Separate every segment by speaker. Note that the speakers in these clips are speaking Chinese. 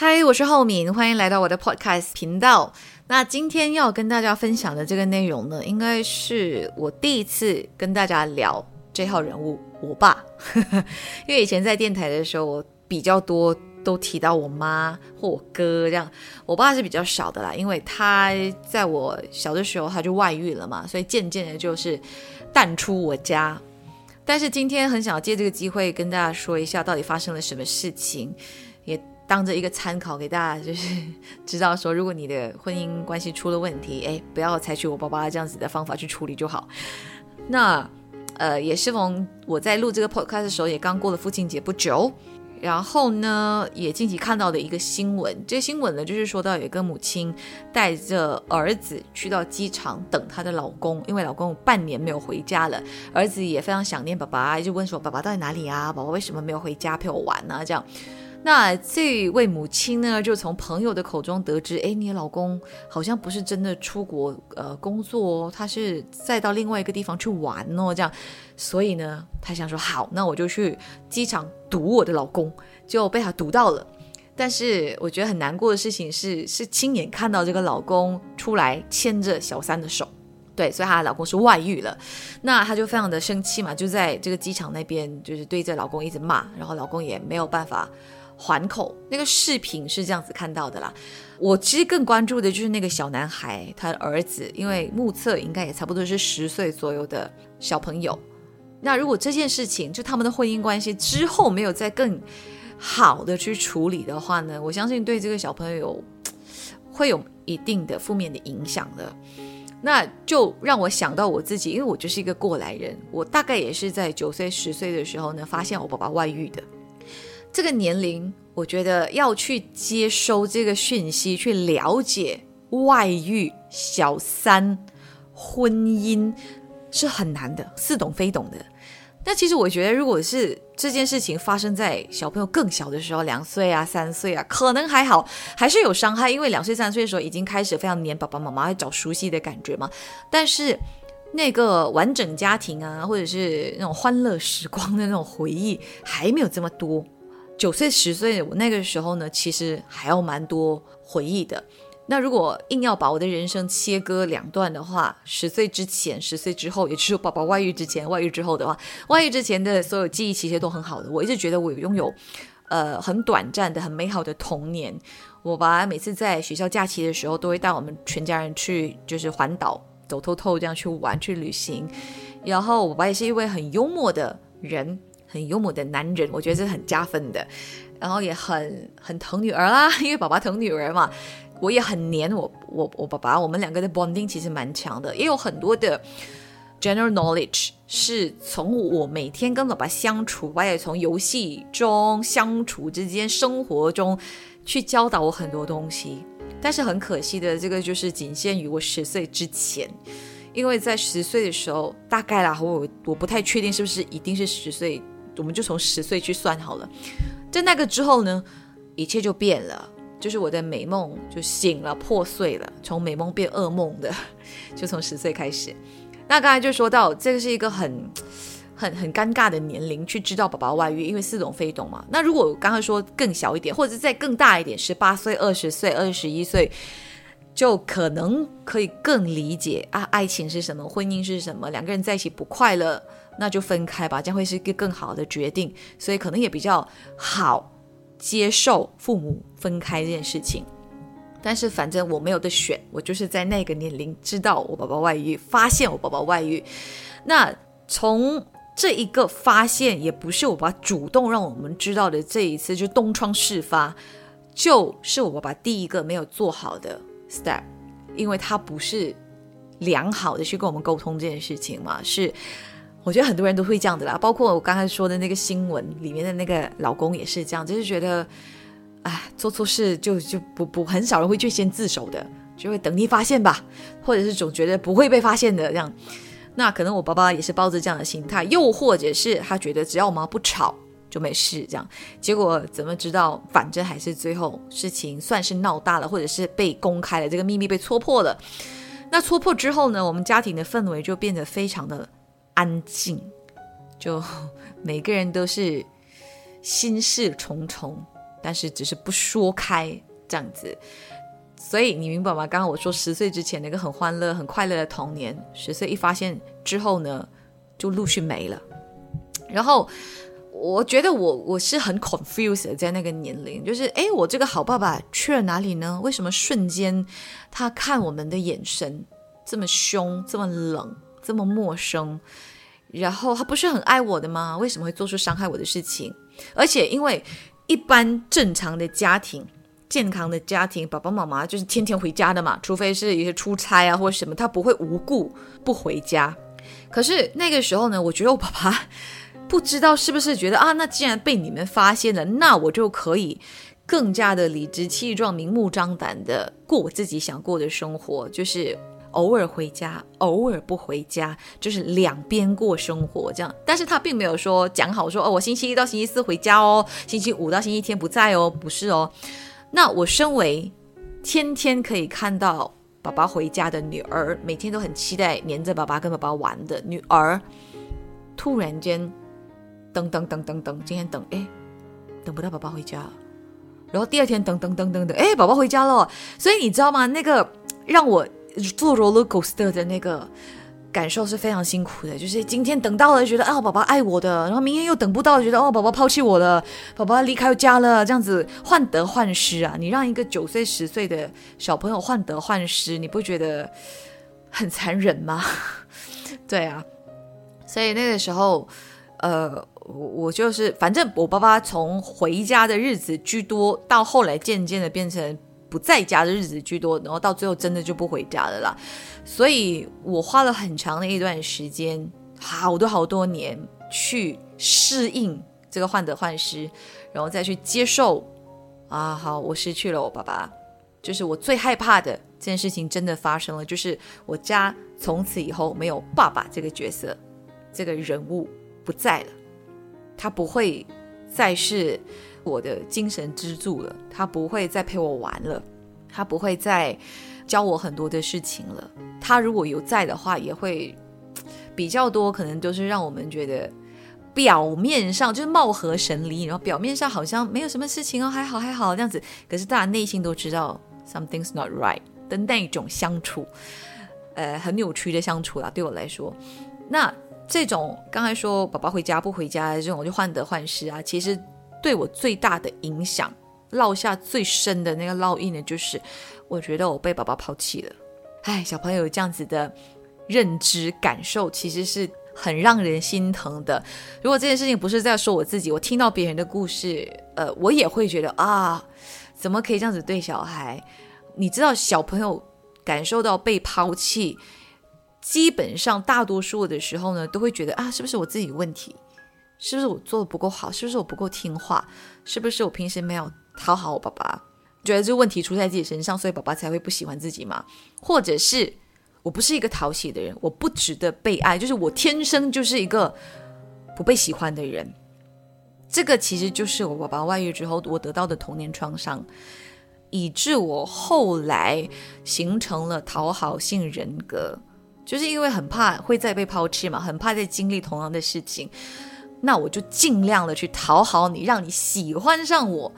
Speaker 1: 嗨，我是浩敏，欢迎来到我的 podcast 频道。那今天要跟大家分享的这个内容呢，应该是我第一次跟大家聊这号人物——我爸。因为以前在电台的时候，我比较多都提到我妈或我哥这样，我爸是比较少的啦，因为他在我小的时候他就外遇了嘛，所以渐渐的就是淡出我家。但是今天很想要借这个机会跟大家说一下，到底发生了什么事情，当着一个参考给大家，就是 知道说，如果你的婚姻关系出了问题，哎，不要采取我爸爸这样子的方法去处理就好。那呃，也是逢我在录这个 podcast 的时候，也刚过了父亲节不久，然后呢，也近期看到的一个新闻，这新闻呢，就是说到有一个母亲带着儿子去到机场等她的老公，因为老公半年没有回家了，儿子也非常想念爸爸，就问说爸爸到底哪里啊？宝宝为什么没有回家陪我玩呢？这样。那这位母亲呢，就从朋友的口中得知，哎，你老公好像不是真的出国呃工作哦，他是再到另外一个地方去玩哦，这样，所以呢，她想说好，那我就去机场堵我的老公，就被他堵到了。但是我觉得很难过的事情是，是亲眼看到这个老公出来牵着小三的手，对，所以她的老公是外遇了，那她就非常的生气嘛，就在这个机场那边就是对着老公一直骂，然后老公也没有办法。环口那个视频是这样子看到的啦，我其实更关注的就是那个小男孩，他的儿子，因为目测应该也差不多是十岁左右的小朋友。那如果这件事情就他们的婚姻关系之后没有再更好的去处理的话呢，我相信对这个小朋友会有一定的负面的影响的。那就让我想到我自己，因为我就是一个过来人，我大概也是在九岁十岁的时候呢，发现我爸爸外遇的。这个年龄，我觉得要去接收这个讯息，去了解外遇、小三、婚姻是很难的，似懂非懂的。那其实我觉得，如果是这件事情发生在小朋友更小的时候，两岁啊、三岁啊，可能还好，还是有伤害，因为两岁、三岁的时候已经开始非常黏爸爸妈妈，找熟悉的感觉嘛。但是那个完整家庭啊，或者是那种欢乐时光的那种回忆，还没有这么多。九岁十岁，我那个时候呢，其实还要蛮多回忆的。那如果硬要把我的人生切割两段的话，十岁之前、十岁之后，也就是宝宝外遇之前、外遇之后的话，外遇之前的所有记忆其实都很好的。我一直觉得我拥有，呃，很短暂的、很美好的童年。我爸每次在学校假期的时候，都会带我们全家人去，就是环岛走透透，这样去玩、去旅行。然后我爸也是一位很幽默的人。很幽默的男人，我觉得这是很加分的，然后也很很疼女儿啦，因为爸爸疼女儿嘛。我也很黏我我我爸爸，我们两个的 bonding 其实蛮强的，也有很多的 general knowledge 是从我每天跟爸爸相处，我也从游戏中相处之间、生活中去教导我很多东西。但是很可惜的，这个就是仅限于我十岁之前。因为在十岁的时候，大概啦，我我不太确定是不是一定是十岁。我们就从十岁去算好了，在那个之后呢，一切就变了，就是我的美梦就醒了，破碎了，从美梦变噩梦的，就从十岁开始。那刚才就说到，这个是一个很、很、很尴尬的年龄去知道宝宝外遇，因为似懂非懂嘛。那如果刚刚说更小一点，或者再更大一点，十八岁、二十岁、二十一岁，就可能可以更理解啊，爱情是什么，婚姻是什么，两个人在一起不快乐。那就分开吧，将会是一个更好的决定，所以可能也比较好接受父母分开这件事情。但是反正我没有的选，我就是在那个年龄知道我爸爸外遇，发现我爸爸外遇。那从这一个发现，也不是我爸主动让我们知道的，这一次就东窗事发，就是我爸爸第一个没有做好的 step，因为他不是良好的去跟我们沟通这件事情嘛，是。我觉得很多人都会这样的啦，包括我刚才说的那个新闻里面的那个老公也是这样，就是觉得，哎，做错事就就不不很少人会去先自首的，就会等你发现吧，或者是总觉得不会被发现的这样。那可能我爸爸也是抱着这样的心态，又或者是他觉得只要我妈不吵就没事这样。结果怎么知道，反正还是最后事情算是闹大了，或者是被公开了，这个秘密被戳破了。那戳破之后呢，我们家庭的氛围就变得非常的。安静，就 每个人都是心事重重，但是只是不说开这样子。所以你明白吗？刚刚我说十岁之前那个很欢乐、很快乐的童年，十岁一发现之后呢，就陆续没了。然后我觉得我我是很 confused 在那个年龄，就是哎，我这个好爸爸去了哪里呢？为什么瞬间他看我们的眼神这么凶、这么冷、这么陌生？然后他不是很爱我的吗？为什么会做出伤害我的事情？而且因为一般正常的家庭。健康的家庭，爸爸妈妈就是天天回家的嘛，除非是一些出差啊或者什么，他不会无故不回家。可是那个时候呢，我觉得我爸爸不知道是不是觉得啊，那既然被你们发现了，那我就可以更加的理直气壮、明目张胆的过我自己想过的生活，就是偶尔回家，偶尔不回家，就是两边过生活这样。但是他并没有说讲好说哦，我星期一到星期四回家哦，星期五到星期天不在哦，不是哦。那我身为天天可以看到爸爸回家的女儿，每天都很期待黏着爸爸跟爸爸玩的女儿，突然间，等等等等等，今天等哎，等不到爸爸回家，然后第二天等等等等等，哎，宝宝回家了，所以你知道吗？那个让我坐 roller coaster 的那个。感受是非常辛苦的，就是今天等到了，觉得啊，宝宝爱我的，然后明天又等不到，觉得哦，宝宝抛弃我了，宝宝离开家了，这样子患得患失啊！你让一个九岁、十岁的小朋友患得患失，你不觉得很残忍吗？对啊，所以那个时候，呃，我我就是，反正我爸爸从回家的日子居多，到后来渐渐的变成。不在家的日子居多，然后到最后真的就不回家了啦。所以我花了很长的一段时间，好多好多年去适应这个患得患失，然后再去接受啊，好，我失去了我爸爸，就是我最害怕的这件事情真的发生了，就是我家从此以后没有爸爸这个角色，这个人物不在了，他不会再是。我的精神支柱了，他不会再陪我玩了，他不会再教我很多的事情了。他如果有在的话，也会比较多，可能都是让我们觉得表面上就是貌合神离，然后表面上好像没有什么事情哦，还好还好这样子。可是大家内心都知道 something's not right 的那种相处，呃，很扭曲的相处啦。对我来说，那这种刚才说宝宝回家不回家这种我就患得患失啊，其实。对我最大的影响，烙下最深的那个烙印呢，就是我觉得我被爸爸抛弃了。哎，小朋友这样子的认知感受，其实是很让人心疼的。如果这件事情不是在说我自己，我听到别人的故事，呃，我也会觉得啊，怎么可以这样子对小孩？你知道，小朋友感受到被抛弃，基本上大多数的时候呢，都会觉得啊，是不是我自己有问题？是不是我做的不够好？是不是我不够听话？是不是我平时没有讨好我爸爸？觉得这个问题出在自己身上，所以爸爸才会不喜欢自己吗？或者是我不是一个讨喜的人，我不值得被爱，就是我天生就是一个不被喜欢的人。这个其实就是我爸爸外遇之后我得到的童年创伤，以致我后来形成了讨好性人格，就是因为很怕会再被抛弃嘛，很怕再经历同样的事情。那我就尽量的去讨好你，让你喜欢上我。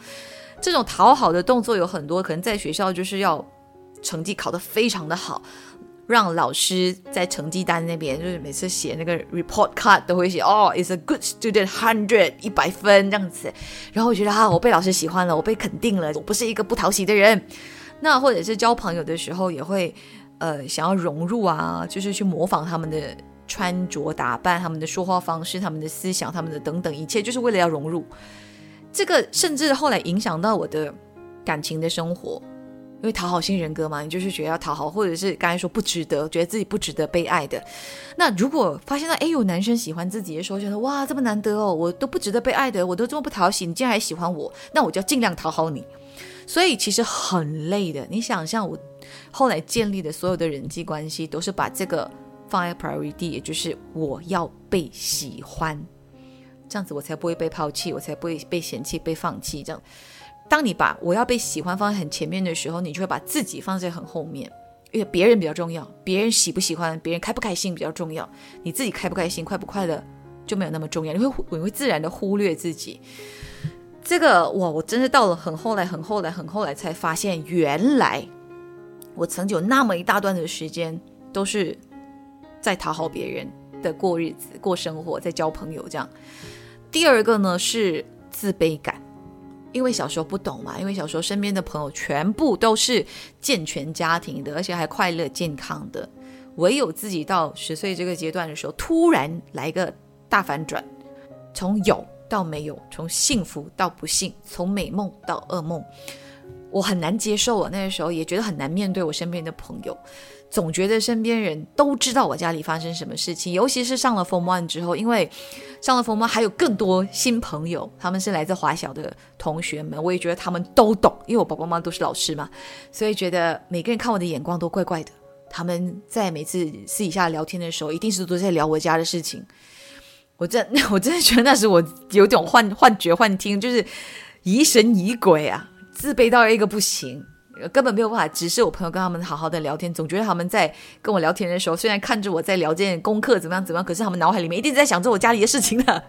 Speaker 1: 这种讨好的动作有很多，可能在学校就是要成绩考得非常的好，让老师在成绩单那边就是每次写那个 report card 都会写哦，is a good student hundred 一百分这样子。然后我觉得啊，我被老师喜欢了，我被肯定了，我不是一个不讨喜的人。那或者是交朋友的时候也会呃想要融入啊，就是去模仿他们的。穿着打扮，他们的说话方式，他们的思想，他们的等等一切，就是为了要融入。这个甚至后来影响到我的感情的生活，因为讨好型人格嘛，你就是觉得要讨好，或者是刚才说不值得，觉得自己不值得被爱的。那如果发现到哎有男生喜欢自己的时候，觉得哇这么难得哦，我都不值得被爱的，我都这么不讨喜，你竟然还喜欢我，那我就要尽量讨好你。所以其实很累的。你想象我后来建立的所有的人际关系，都是把这个。放在 priority，也就是我要被喜欢，这样子我才不会被抛弃，我才不会被嫌弃、被放弃。这样，当你把我要被喜欢放在很前面的时候，你就会把自己放在很后面，因为别人比较重要，别人喜不喜欢，别人开不开心比较重要，你自己开不开心、快不快乐就没有那么重要，你会你会自然的忽略自己。这个哇，我真是到了很后来、很后来、很后来才发现，原来我曾经有那么一大段的时间都是在讨好别人的过日子、过生活，在交朋友这样。第二个呢是自卑感，因为小时候不懂嘛，因为小时候身边的朋友全部都是健全家庭的，而且还快乐健康的，唯有自己到十岁这个阶段的时候，突然来个大反转，从有。到没有，从幸福到不幸，从美梦到噩梦，我很难接受啊。那个时候也觉得很难面对我身边的朋友，总觉得身边人都知道我家里发生什么事情。尤其是上了 Form One 之后，因为上了 Form One 还有更多新朋友，他们是来自华小的同学们，我也觉得他们都懂，因为我爸爸妈妈都是老师嘛，所以觉得每个人看我的眼光都怪怪的。他们在每次私底下聊天的时候，一定是都在聊我家的事情。我真我真的觉得那时我有种幻幻觉幻听，就是疑神疑鬼啊，自卑到一个不行，根本没有办法直视我朋友跟他们好好的聊天，总觉得他们在跟我聊天的时候，虽然看着我在聊这件功课怎么样怎么样，可是他们脑海里面一定在想着我家里的事情呢。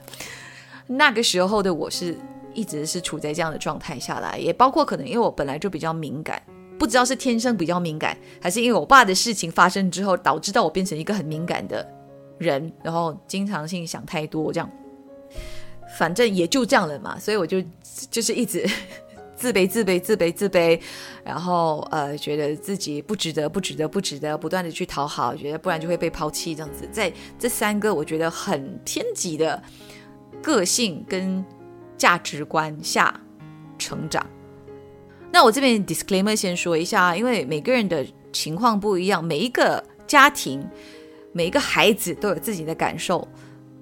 Speaker 1: 那个时候的我是一直是处在这样的状态下来，也包括可能因为我本来就比较敏感，不知道是天生比较敏感，还是因为我爸的事情发生之后导致到我变成一个很敏感的。人，然后经常性想太多，这样，反正也就这样了嘛，所以我就就是一直自卑、自卑、自卑、自卑，然后呃，觉得自己不值得、不值得、不值得，不断的去讨好，觉得不然就会被抛弃，这样子，在这三个我觉得很偏激的个性跟价值观下成长。那我这边 disclaimer 先说一下，因为每个人的情况不一样，每一个家庭。每一个孩子都有自己的感受，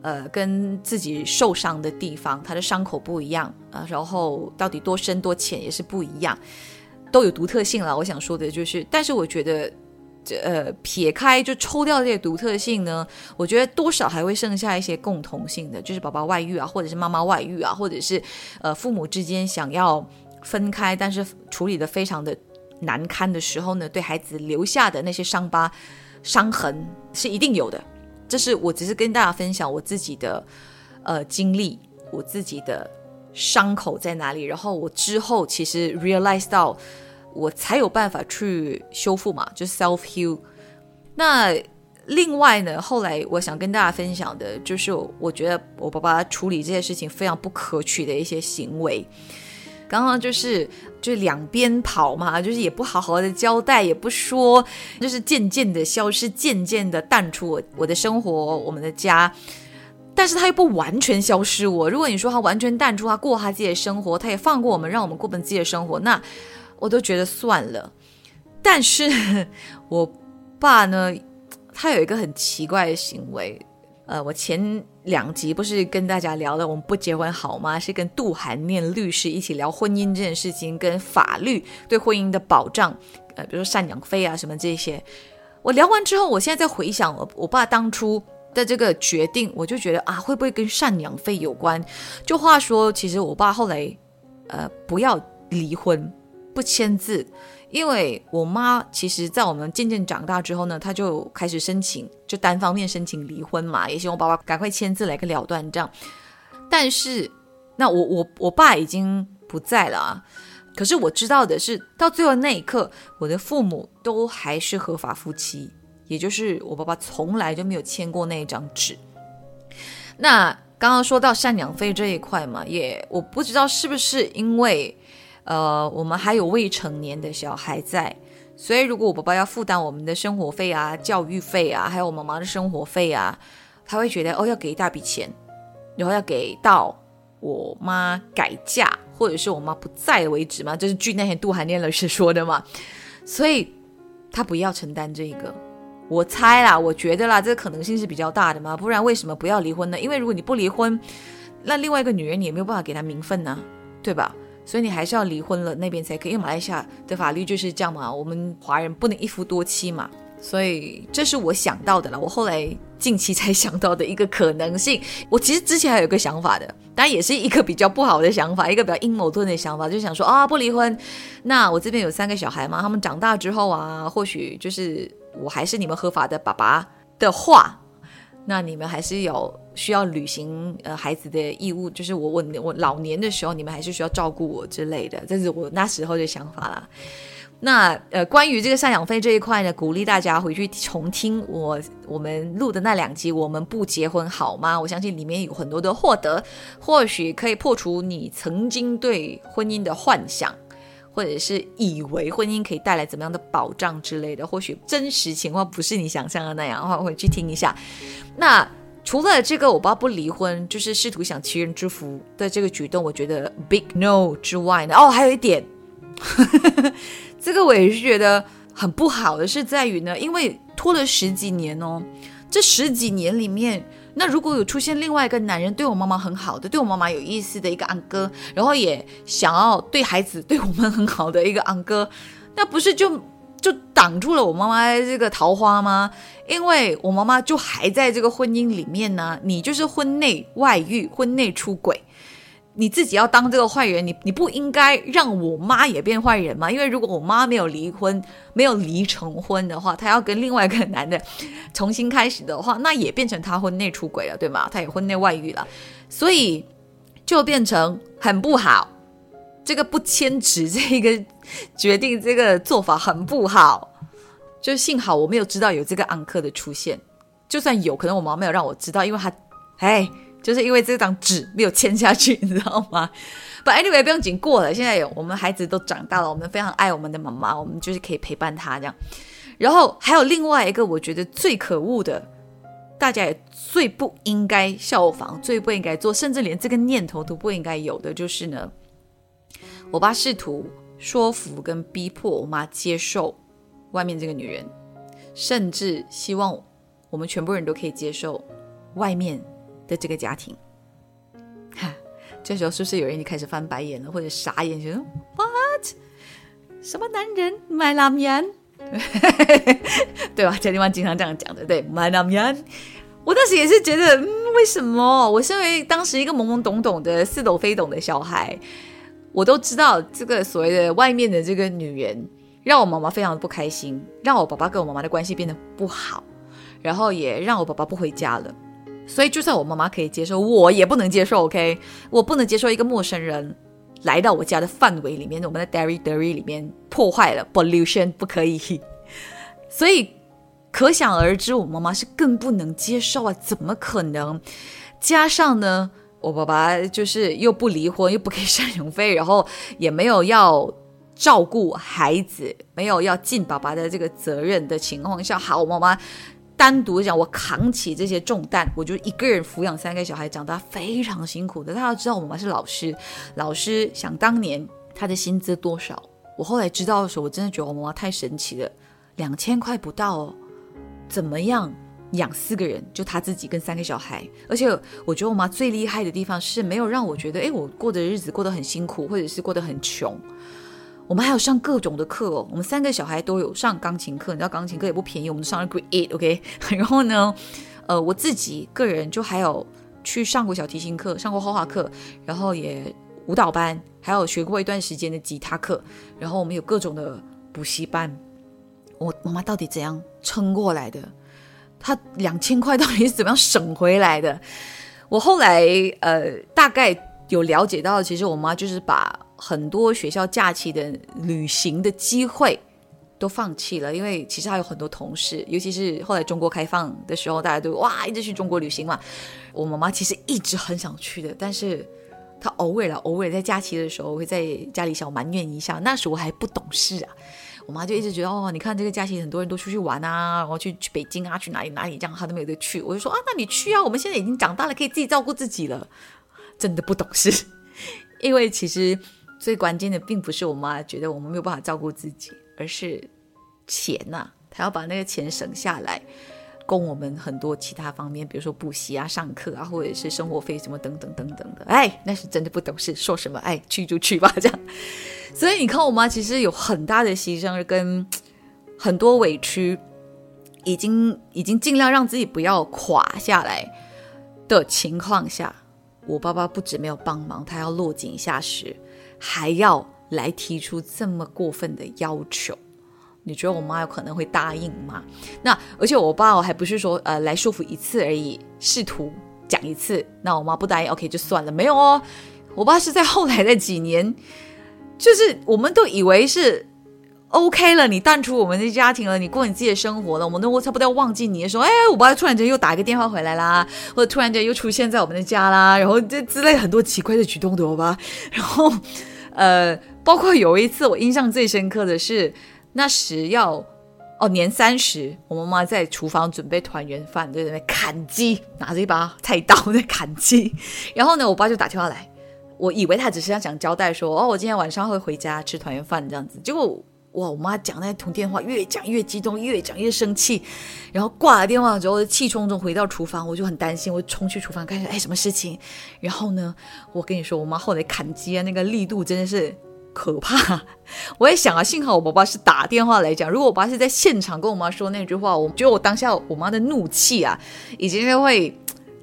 Speaker 1: 呃，跟自己受伤的地方，他的伤口不一样啊，然后到底多深多浅也是不一样，都有独特性了。我想说的就是，但是我觉得，这呃，撇开就抽掉这些独特性呢，我觉得多少还会剩下一些共同性的，就是宝宝外遇啊，或者是妈妈外遇啊，或者是呃父母之间想要分开，但是处理的非常的难堪的时候呢，对孩子留下的那些伤疤。伤痕是一定有的，这是我只是跟大家分享我自己的呃经历，我自己的伤口在哪里，然后我之后其实 realize 到我才有办法去修复嘛，就 self heal。那另外呢，后来我想跟大家分享的就是，我觉得我爸爸处理这些事情非常不可取的一些行为。刚刚就是就两边跑嘛，就是也不好好的交代，也不说，就是渐渐的消失，渐渐的淡出我我的生活，我们的家。但是他又不完全消失我。如果你说他完全淡出，他过他自己的生活，他也放过我们，让我们过本自己的生活，那我都觉得算了。但是 我爸呢，他有一个很奇怪的行为。呃，我前两集不是跟大家聊了我们不结婚好吗？是跟杜涵念律师一起聊婚姻这件事情，跟法律对婚姻的保障，呃，比如说赡养费啊什么这些。我聊完之后，我现在在回想我我爸当初的这个决定，我就觉得啊，会不会跟赡养费有关？就话说，其实我爸后来呃不要离婚，不签字。因为我妈其实，在我们渐渐长大之后呢，她就开始申请，就单方面申请离婚嘛，也希望爸爸赶快签字来个了断这样。但是，那我我我爸已经不在了啊。可是我知道的是，到最后那一刻，我的父母都还是合法夫妻，也就是我爸爸从来就没有签过那一张纸。那刚刚说到赡养费这一块嘛，也我不知道是不是因为。呃，我们还有未成年的小孩在，所以如果我爸爸要负担我们的生活费啊、教育费啊，还有我妈妈的生活费啊，他会觉得哦要给一大笔钱，然后要给到我妈改嫁或者是我妈不在为止嘛，这是据那天杜涵念老师说的嘛，所以他不要承担这个。我猜啦，我觉得啦，这个可能性是比较大的嘛，不然为什么不要离婚呢？因为如果你不离婚，那另外一个女人你也没有办法给她名分呢，对吧？所以你还是要离婚了，那边才可以。因为马来西亚的法律就是这样嘛，我们华人不能一夫多妻嘛。所以这是我想到的了，我后来近期才想到的一个可能性。我其实之前还有个想法的，当然也是一个比较不好的想法，一个比较阴谋论的想法，就想说啊，不离婚，那我这边有三个小孩嘛，他们长大之后啊，或许就是我还是你们合法的爸爸的话，那你们还是有。需要履行呃孩子的义务，就是我我我老年的时候，你们还是需要照顾我之类的，这是我那时候的想法啦。那呃，关于这个赡养费这一块呢，鼓励大家回去重听我我们录的那两集，我们不结婚好吗？我相信里面有很多的获得，或许可以破除你曾经对婚姻的幻想，或者是以为婚姻可以带来怎么样的保障之类的。或许真实情况不是你想象的那样的话，回去听一下。那除了这个我爸不离婚，就是试图享其人之福的这个举动，我觉得 big no 之外呢，哦，还有一点。这个我也是觉得很不好的，是在于呢，因为拖了十几年哦，这十几年里面，那如果有出现另外一个男人对我妈妈很好的，对我妈妈有意思的一个安哥，然后也想要对孩子对我们很好的一个安哥，那不是就就挡住了我妈妈这个桃花吗？因为我妈妈就还在这个婚姻里面呢，你就是婚内外遇、婚内出轨。你自己要当这个坏人，你你不应该让我妈也变坏人吗？因为如果我妈没有离婚，没有离成婚的话，她要跟另外一个男的重新开始的话，那也变成她婚内出轨了，对吗？她也婚内外遇了，所以就变成很不好。这个不牵职，这个决定，这个做法很不好。就幸好我没有知道有这个安克的出现，就算有可能我妈没有让我知道，因为他，哎。就是因为这张纸没有签下去，你知道吗？But anyway，不用紧，过了。现在有我们孩子都长大了，我们非常爱我们的妈妈，我们就是可以陪伴她这样。然后还有另外一个，我觉得最可恶的，大家也最不应该效仿、最不应该做，甚至连这个念头都不应该有的，就是呢，我爸试图说服跟逼迫我妈接受外面这个女人，甚至希望我们全部人都可以接受外面。的这个家庭，哈，这时候是不是有人已经开始翻白眼了，或者傻眼，觉得 what 什么男人买拉面，对吧？这地方经常这样讲的，对，买拉面。我当时也是觉得，嗯，为什么？我身为当时一个懵懵懂懂的似懂非懂的小孩，我都知道这个所谓的外面的这个女人，让我妈妈非常的不开心，让我爸爸跟我妈妈的关系变得不好，然后也让我爸爸不回家了。所以，就算我妈妈可以接受，我也不能接受。OK，我不能接受一个陌生人来到我家的范围里面，我们的 dairy dairy 里面破坏了 pollution，不可以。所以，可想而知，我妈妈是更不能接受啊！怎么可能？加上呢，我爸爸就是又不离婚，又不给赡养费，然后也没有要照顾孩子，没有要尽爸爸的这个责任的情况下，好，我妈妈。单独讲，我扛起这些重担，我就一个人抚养三个小孩长大，非常辛苦的。大家知道，我妈是老师，老师想当年她的薪资多少？我后来知道的时候，我真的觉得我妈妈太神奇了，两千块不到哦，怎么样养四个人？就他自己跟三个小孩，而且我觉得我妈最厉害的地方是没有让我觉得，哎，我过的日子过得很辛苦，或者是过得很穷。我们还有上各种的课哦，我们三个小孩都有上钢琴课，你知道钢琴课也不便宜，我们上了 Grade Eight，OK。然后呢，呃，我自己个人就还有去上过小提琴课，上过画画课，然后也舞蹈班，还有学过一段时间的吉他课，然后我们有各种的补习班。我妈妈到底怎样撑过来的？他两千块到底是怎么样省回来的？我后来呃大概有了解到，其实我妈就是把。很多学校假期的旅行的机会都放弃了，因为其实还有很多同事，尤其是后来中国开放的时候，大家都哇一直去中国旅行嘛。我妈妈其实一直很想去的，但是她偶尔了，偶尔在假期的时候会在家里小埋怨一下。那时候还不懂事啊，我妈就一直觉得哦，你看这个假期很多人都出去玩啊，然后去去北京啊，去哪里哪里这样，她都没有得去。我就说啊，那你去啊，我们现在已经长大了，可以自己照顾自己了。真的不懂事，因为其实。最关键的并不是我妈觉得我们没有办法照顾自己，而是钱呐，她要把那个钱省下来，供我们很多其他方面，比如说补习啊、上课啊，或者是生活费什么等等等等的。哎，那是真的不懂事，说什么哎去就去吧这样。所以你看，我妈其实有很大的牺牲跟很多委屈，已经已经尽量让自己不要垮下来的情况下，我爸爸不止没有帮忙，他要落井下石。还要来提出这么过分的要求，你觉得我妈有可能会答应吗？那而且我爸我还不是说呃来说服一次而已，试图讲一次，那我妈不答应，OK 就算了，没有哦。我爸是在后来的几年，就是我们都以为是 OK 了，你淡出我们的家庭了，你过你自己的生活了，我们都差不多要忘记你的时候，哎，我爸突然间又打一个电话回来啦，或者突然间又出现在我们的家啦，然后这之类很多奇怪的举动，的我爸？然后，呃，包括有一次我印象最深刻的是，那时要。哦，年三十，我妈妈在厨房准备团圆饭，在那砍鸡，拿着一把菜刀在砍鸡。然后呢，我爸就打电话来，我以为他只是要讲交代，说哦，我今天晚上会回家吃团圆饭这样子。结果哇，我妈讲那通电话，越讲越激动，越讲越生气。然后挂了电话之后，气冲冲回到厨房，我就很担心，我冲去厨房看，哎，什么事情？然后呢，我跟你说，我妈后来砍鸡啊，那个力度真的是。可怕！我也想啊，幸好我爸爸是打电话来讲。如果我爸是在现场跟我妈说那句话，我觉得我当下我妈的怒气啊，已经会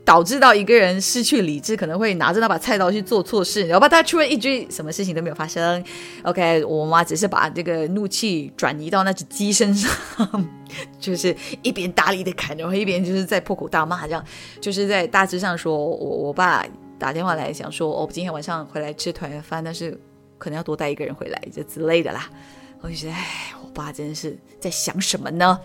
Speaker 1: 导致到一个人失去理智，可能会拿着那把菜刀去做错事。然后把他出了一句什么事情都没有发生。OK，我妈只是把这个怒气转移到那只鸡身上，就是一边大力的砍，然后一边就是在破口大骂，这样就是在大致上说，我我爸打电话来想说，我今天晚上回来吃团圆饭，但是。可能要多带一个人回来，这之类的啦。我就觉得，哎，我爸真的是在想什么呢？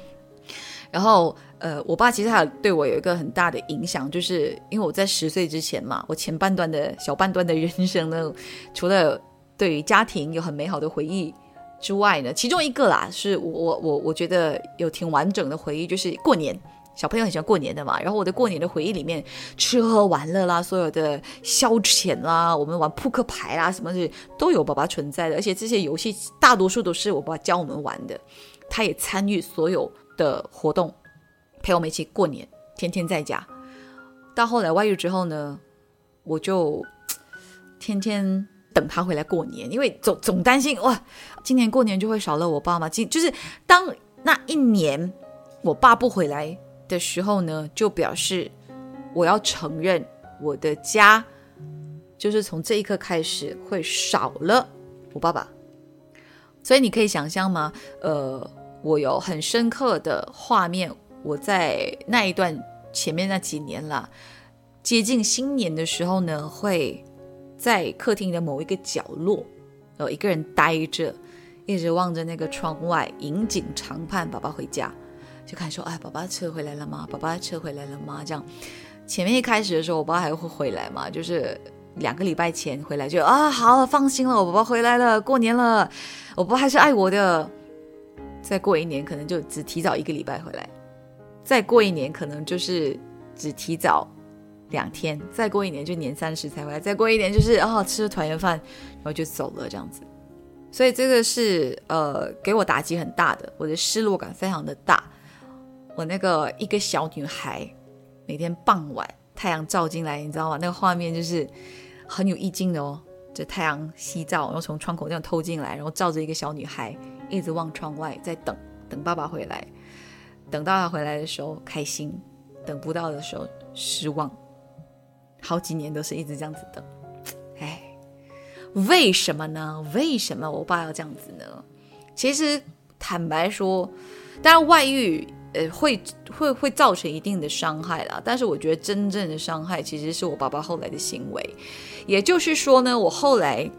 Speaker 1: 然后，呃，我爸其实他对我有一个很大的影响，就是因为我在十岁之前嘛，我前半段的小半段的人生呢，除了对于家庭有很美好的回忆之外呢，其中一个啦，是我我我我觉得有挺完整的回忆，就是过年。小朋友很喜欢过年的嘛，然后我的过年的回忆里面，吃喝玩乐啦，所有的消遣啦，我们玩扑克牌啦，什么的都有爸爸存在的，而且这些游戏大多数都是我爸教我们玩的，他也参与所有的活动，陪我们一起过年，天天在家。到后来外遇之后呢，我就天天等他回来过年，因为总总担心哇，今年过年就会少了我爸妈，今就是当那一年我爸不回来。的时候呢，就表示我要承认我的家，就是从这一刻开始会少了我爸爸。所以你可以想象吗？呃，我有很深刻的画面，我在那一段前面那几年了，接近新年的时候呢，会在客厅的某一个角落，呃，一个人呆着，一直望着那个窗外，引颈长盼爸爸回家。就看说，哎，爸爸车回来了吗？爸爸车回来了吗？这样，前面一开始的时候，我爸还会回来嘛，就是两个礼拜前回来，就啊，好，放心了，我爸爸回来了，过年了，我爸还是爱我的。再过一年，可能就只提早一个礼拜回来；再过一年，可能就是只提早两天；再过一年，就年三十才回来；再过一年，就是啊，吃了团圆饭，然后就走了，这样子。所以这个是呃，给我打击很大的，我的失落感非常的大。我那个一个小女孩，每天傍晚太阳照进来，你知道吗？那个画面就是很有意境的哦。这太阳西照，然后从窗口这样透进来，然后照着一个小女孩，一直望窗外，在等等爸爸回来。等到他回来的时候开心，等不到的时候失望。好几年都是一直这样子等。哎，为什么呢？为什么我爸要这样子呢？其实坦白说，当然外遇。呃，会会会造成一定的伤害啦，但是我觉得真正的伤害其实是我爸爸后来的行为，也就是说呢，我后来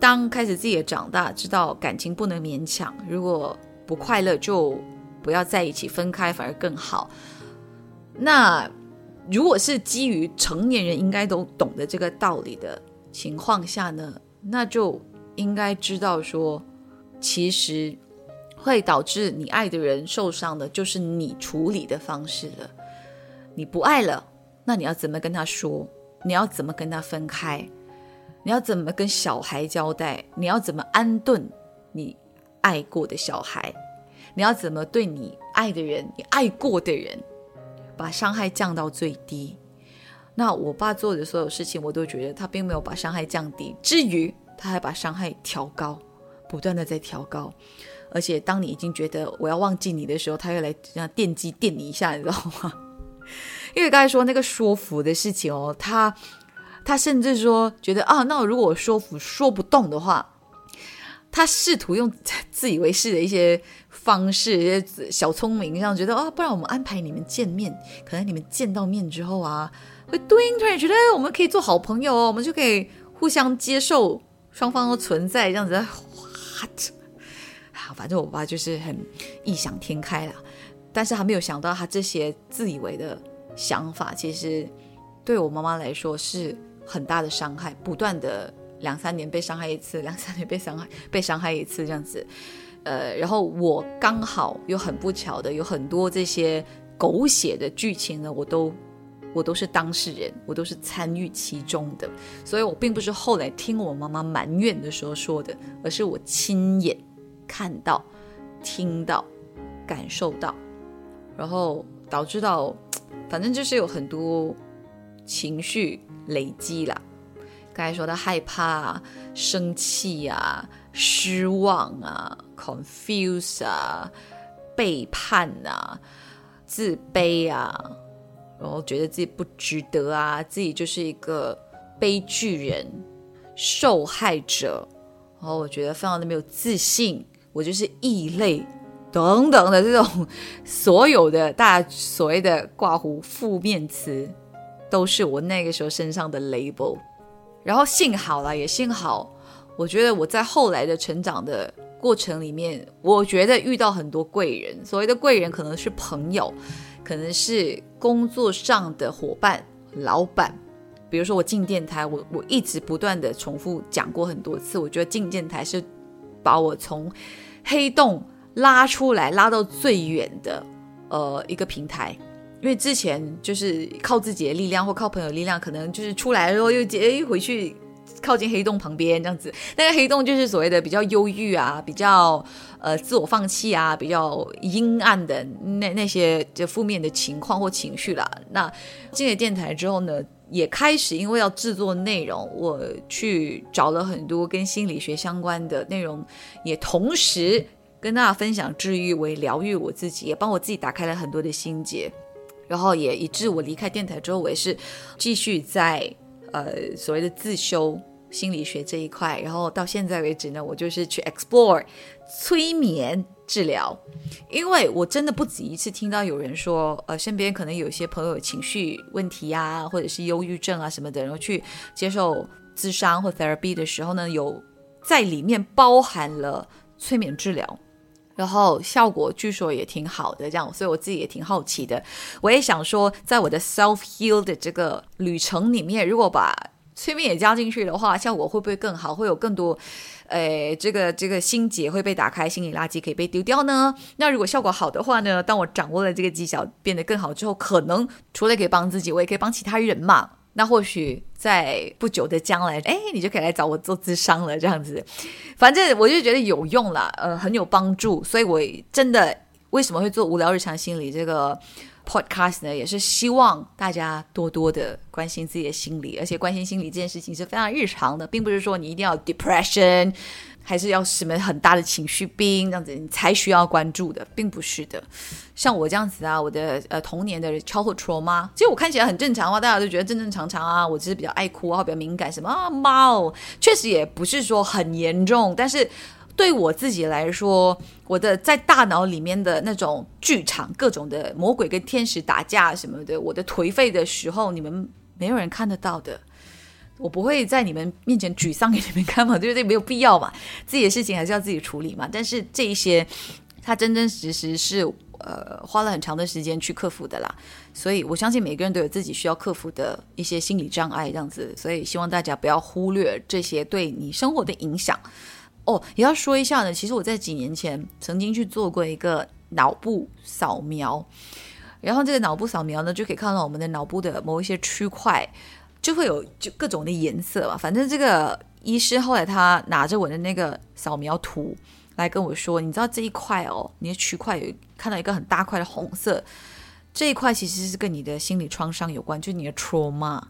Speaker 1: 当开始自己也长大，知道感情不能勉强，如果不快乐就不要在一起，分开反而更好。那如果是基于成年人应该都懂得这个道理的情况下呢，那就应该知道说，其实。会导致你爱的人受伤的，就是你处理的方式了。你不爱了，那你要怎么跟他说？你要怎么跟他分开？你要怎么跟小孩交代？你要怎么安顿你爱过的小孩？你要怎么对你爱的人、你爱过的人，把伤害降到最低？那我爸做的所有事情，我都觉得他并没有把伤害降低，至于他还把伤害调高，不断的在调高。而且，当你已经觉得我要忘记你的时候，他又来这样电击电你一下，你知道吗？因为刚才说那个说服的事情哦，他他甚至说觉得啊，那如果我说服说不动的话，他试图用自以为是的一些方式、一些小聪明，这样觉得啊，不然我们安排你们见面，可能你们见到面之后啊，会对突然觉得我们可以做好朋友哦，我们就可以互相接受双方的存在，这样子。反正我爸就是很异想天开啦，但是还没有想到他这些自以为的想法，其实对我妈妈来说是很大的伤害，不断的两三年被伤害一次，两三年被伤害被伤害一次这样子。呃，然后我刚好又很不巧的有很多这些狗血的剧情呢，我都我都是当事人，我都是参与其中的，所以我并不是后来听我妈妈埋怨的时候说的，而是我亲眼看到、听到、感受到，然后导致到，反正就是有很多情绪累积啦。刚才说的害怕、生气啊、失望啊、confuse 啊、背叛啊、自卑啊，然后觉得自己不值得啊，自己就是一个悲剧人、受害者，然后我觉得非常的没有自信，我就是异类等等的这种所有的大所谓的挂糊负面词，都是我那个时候身上的 label。然后幸好了，也幸好，我觉得我在后来的成长的过程里面，我觉得遇到很多贵人。所谓的贵人，可能是朋友，可能是工作上的伙伴、老板。比如说我进电台，我我一直不断的重复讲过很多次，我觉得进电台是把我从黑洞拉出来，拉到最远的呃一个平台。因为之前就是靠自己的力量或靠朋友力量，可能就是出来了之后又接回去靠近黑洞旁边这样子。那个黑洞就是所谓的比较忧郁啊，比较呃自我放弃啊，比较阴暗的那那些就负面的情况或情绪啦。那进了电台之后呢，也开始因为要制作内容，我去找了很多跟心理学相关的内容，也同时跟大家分享治愈为疗愈我自己，也帮我自己打开了很多的心结。然后也以致我离开电台之后，我也是继续在呃所谓的自修心理学这一块。然后到现在为止呢，我就是去 explore 催眠治疗，因为我真的不止一次听到有人说，呃，身边可能有些朋友情绪问题呀，或者是忧郁症啊什么的，然后去接受咨商或 therapy 的时候呢，有在里面包含了催眠治疗。然后效果据说也挺好的，这样，所以我自己也挺好奇的。我也想说，在我的 self heal 的这个旅程里面，如果把催眠也加进去的话，效果会不会更好？会有更多，呃，这个这个心结会被打开，心理垃圾可以被丢掉呢？那如果效果好的话呢？当我掌握了这个技巧变得更好之后，可能除了可以帮自己，我也可以帮其他人嘛。那或许在不久的将来，哎，你就可以来找我做咨商了，这样子。反正我就觉得有用了，呃，很有帮助。所以我真的为什么会做无聊日常心理这个 podcast 呢？也是希望大家多多的关心自己的心理，而且关心心理这件事情是非常日常的，并不是说你一定要 depression。还是要什么很大的情绪病这样子，你才需要关注的，并不是的。像我这样子啊，我的呃童年的 childhood trauma，其实我看起来很正常啊，大家都觉得正正常常啊。我只是比较爱哭啊，比较敏感什么啊，妈哦，确实也不是说很严重。但是对我自己来说，我的在大脑里面的那种剧场，各种的魔鬼跟天使打架什么的，我的颓废的时候，你们没有人看得到的。我不会在你们面前沮丧给你们看嘛，对不对？没有必要嘛，自己的事情还是要自己处理嘛。但是这一些，他真真实实是呃花了很长的时间去克服的啦。所以我相信每个人都有自己需要克服的一些心理障碍，这样子。所以希望大家不要忽略这些对你生活的影响。哦，也要说一下呢，其实我在几年前曾经去做过一个脑部扫描，然后这个脑部扫描呢，就可以看到我们的脑部的某一些区块。就会有就各种的颜色吧，反正这个医师后来他拿着我的那个扫描图来跟我说，你知道这一块哦，你的区块有看到一个很大块的红色，这一块其实是跟你的心理创伤有关，就是你的 trauma，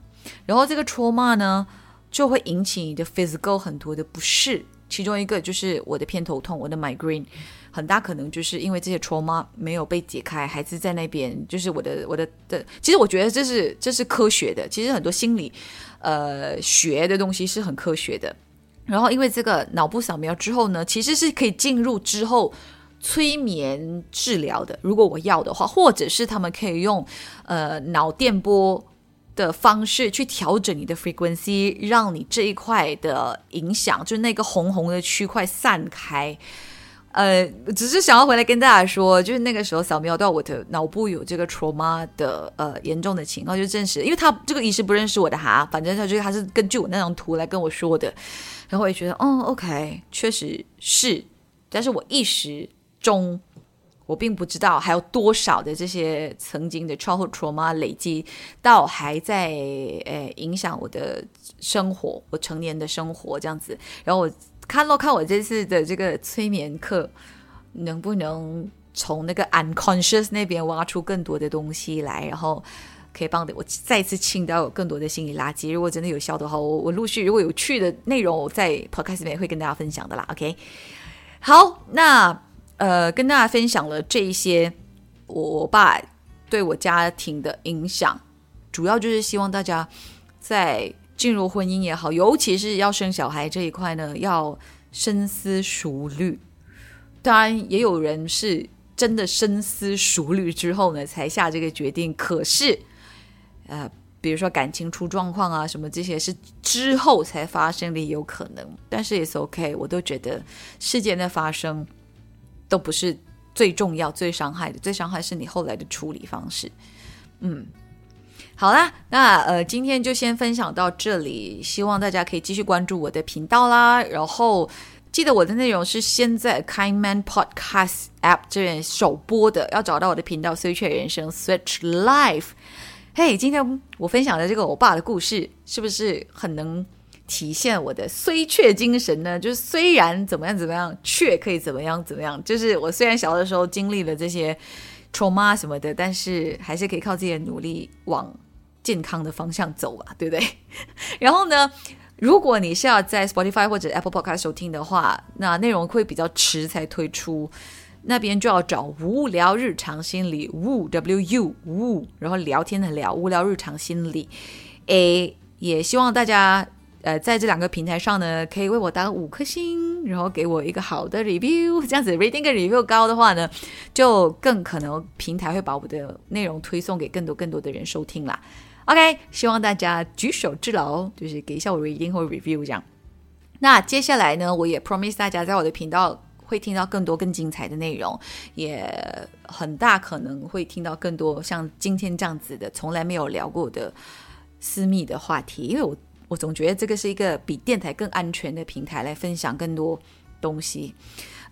Speaker 1: 然后这个 trauma 呢就会引起你的 physical 很多的不适，其中一个就是我的偏头痛，我的 migraine。很大可能就是因为这些 trauma 没有被解开，还是在那边。就是我的我的的，其实我觉得这是这是科学的。其实很多心理呃学的东西是很科学的。然后因为这个脑部扫描之后呢，其实是可以进入之后催眠治疗的。如果我要的话，或者是他们可以用呃脑电波的方式去调整你的 frequency，让你这一块的影响，就是那个红红的区块散开。呃，只是想要回来跟大家说，就是那个时候扫描到我的脑部有这个 trauma 的呃严重的情况，就证实，因为他这个医师不认识我的哈，反正他就他是根据我那张图来跟我说的，然后我也觉得，哦，OK，确实是，但是我一时中。我并不知道还有多少的这些曾经的创伤 trauma 累积到还在呃影响我的生活，我成年的生活这样子。然后我看了看我这次的这个催眠课，能不能从那个 unconscious 那边挖出更多的东西来，然后可以帮我再次清掉有更多的心理垃圾。如果真的有效的话，我我陆续如果有趣的内容，我在 podcast 里面会跟大家分享的啦。OK，好，那。呃，跟大家分享了这一些，我我爸对我家庭的影响，主要就是希望大家在进入婚姻也好，尤其是要生小孩这一块呢，要深思熟虑。当然，也有人是真的深思熟虑之后呢，才下这个决定。可是，呃，比如说感情出状况啊，什么这些是之后才发生的，也有可能。但是也是 OK，我都觉得事件的发生。都不是最重要、最伤害的，最伤害是你后来的处理方式。嗯，好啦，那呃，今天就先分享到这里，希望大家可以继续关注我的频道啦。然后记得我的内容是先在 Kind Man Podcast App 这边首播的，要找到我的频道 Switch 人生 Switch Life。嘿，今天我分享的这个我爸的故事，是不是很能？体现我的虽却精神呢，就是虽然怎么样怎么样，却可以怎么样怎么样。就是我虽然小的时候经历了这些 trauma 什么的，但是还是可以靠自己的努力往健康的方向走吧，对不对？然后呢，如果你是要在 Spotify 或者 Apple Podcast 收听的话，那内容会比较迟才推出，那边就要找无聊日常心理 Wu W U Wu，然后聊天的聊无聊日常心理 A，也希望大家。呃，在这两个平台上呢，可以为我打五颗星，然后给我一个好的 review，这样子 rating 跟 review 高的话呢，就更可能平台会把我的内容推送给更多更多的人收听啦。OK，希望大家举手之劳，就是给一下我 rating 或 review 这样。那接下来呢，我也 promise 大家在我的频道会听到更多更精彩的内容，也很大可能会听到更多像今天这样子的从来没有聊过的私密的话题，因为我。我总觉得这个是一个比电台更安全的平台，来分享更多东西。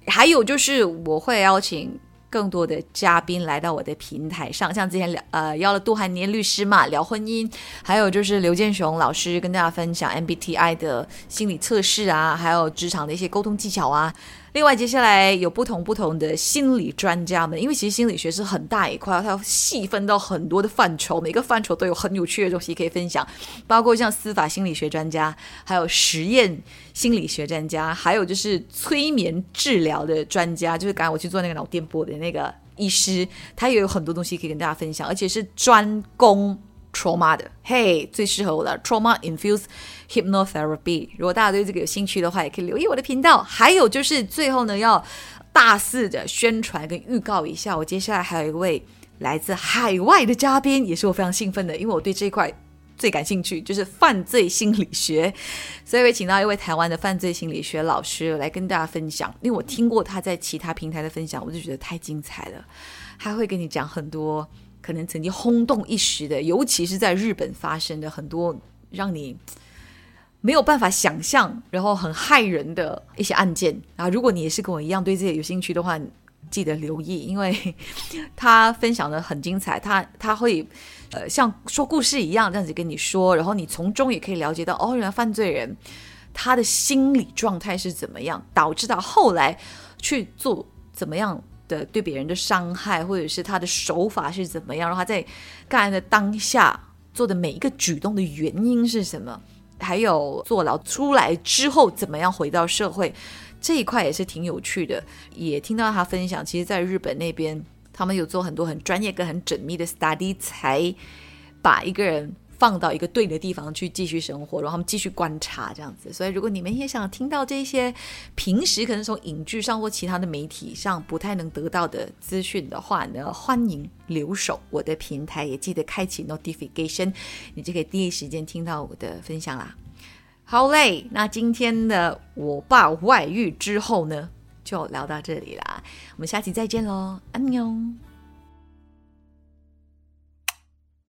Speaker 1: 还有就是我会邀请更多的嘉宾来到我的平台上，像之前聊呃邀了杜汉年律师嘛聊婚姻，还有就是刘建雄老师跟大家分享 MBTI 的心理测试啊，还有职场的一些沟通技巧啊。另外，接下来有不同不同的心理专家们，因为其实心理学是很大一块，它要细分到很多的范畴，每个范畴都有很有趣的东西可以分享，包括像司法心理学专家，还有实验心理学专家，还有就是催眠治疗的专家，就是刚才我去做那个脑电波的那个医师，他也有很多东西可以跟大家分享，而且是专攻。Trauma 的，嘿，最适合我的 trauma infused hypnotherapy。如果大家对这个有兴趣的话，也可以留意我的频道。还有就是最后呢，要大肆的宣传跟预告一下，我接下来还有一位来自海外的嘉宾，也是我非常兴奋的，因为我对这块最感兴趣，就是犯罪心理学，所以会请到一位台湾的犯罪心理学老师来跟大家分享。因为我听过他在其他平台的分享，我就觉得太精彩了，他会跟你讲很多。可能曾经轰动一时的，尤其是在日本发生的很多让你没有办法想象，然后很害人的一些案件啊。如果你也是跟我一样对这些有兴趣的话，记得留意，因为他分享的很精彩。他他会呃像说故事一样这样子跟你说，然后你从中也可以了解到，哦，原来犯罪人他的心理状态是怎么样，导致到后来去做怎么样。的对别人的伤害，或者是他的手法是怎么样，然后他在干的当下做的每一个举动的原因是什么，还有坐牢出来之后怎么样回到社会，这一块也是挺有趣的。也听到他分享，其实在日本那边，他们有做很多很专业跟很缜密的 study，才把一个人放到一个对的地方去继续生活，然后他们继续观察这样子。所以，如果你们也想听到这些平时可能从影剧上或其他的媒体上不太能得到的资讯的话呢，欢迎留守我的平台，也记得开启 notification，你就可以第一时间听到我的分享啦。好嘞，那今天的我爸外遇之后呢，就聊到这里啦，我们下期再见喽，安妞。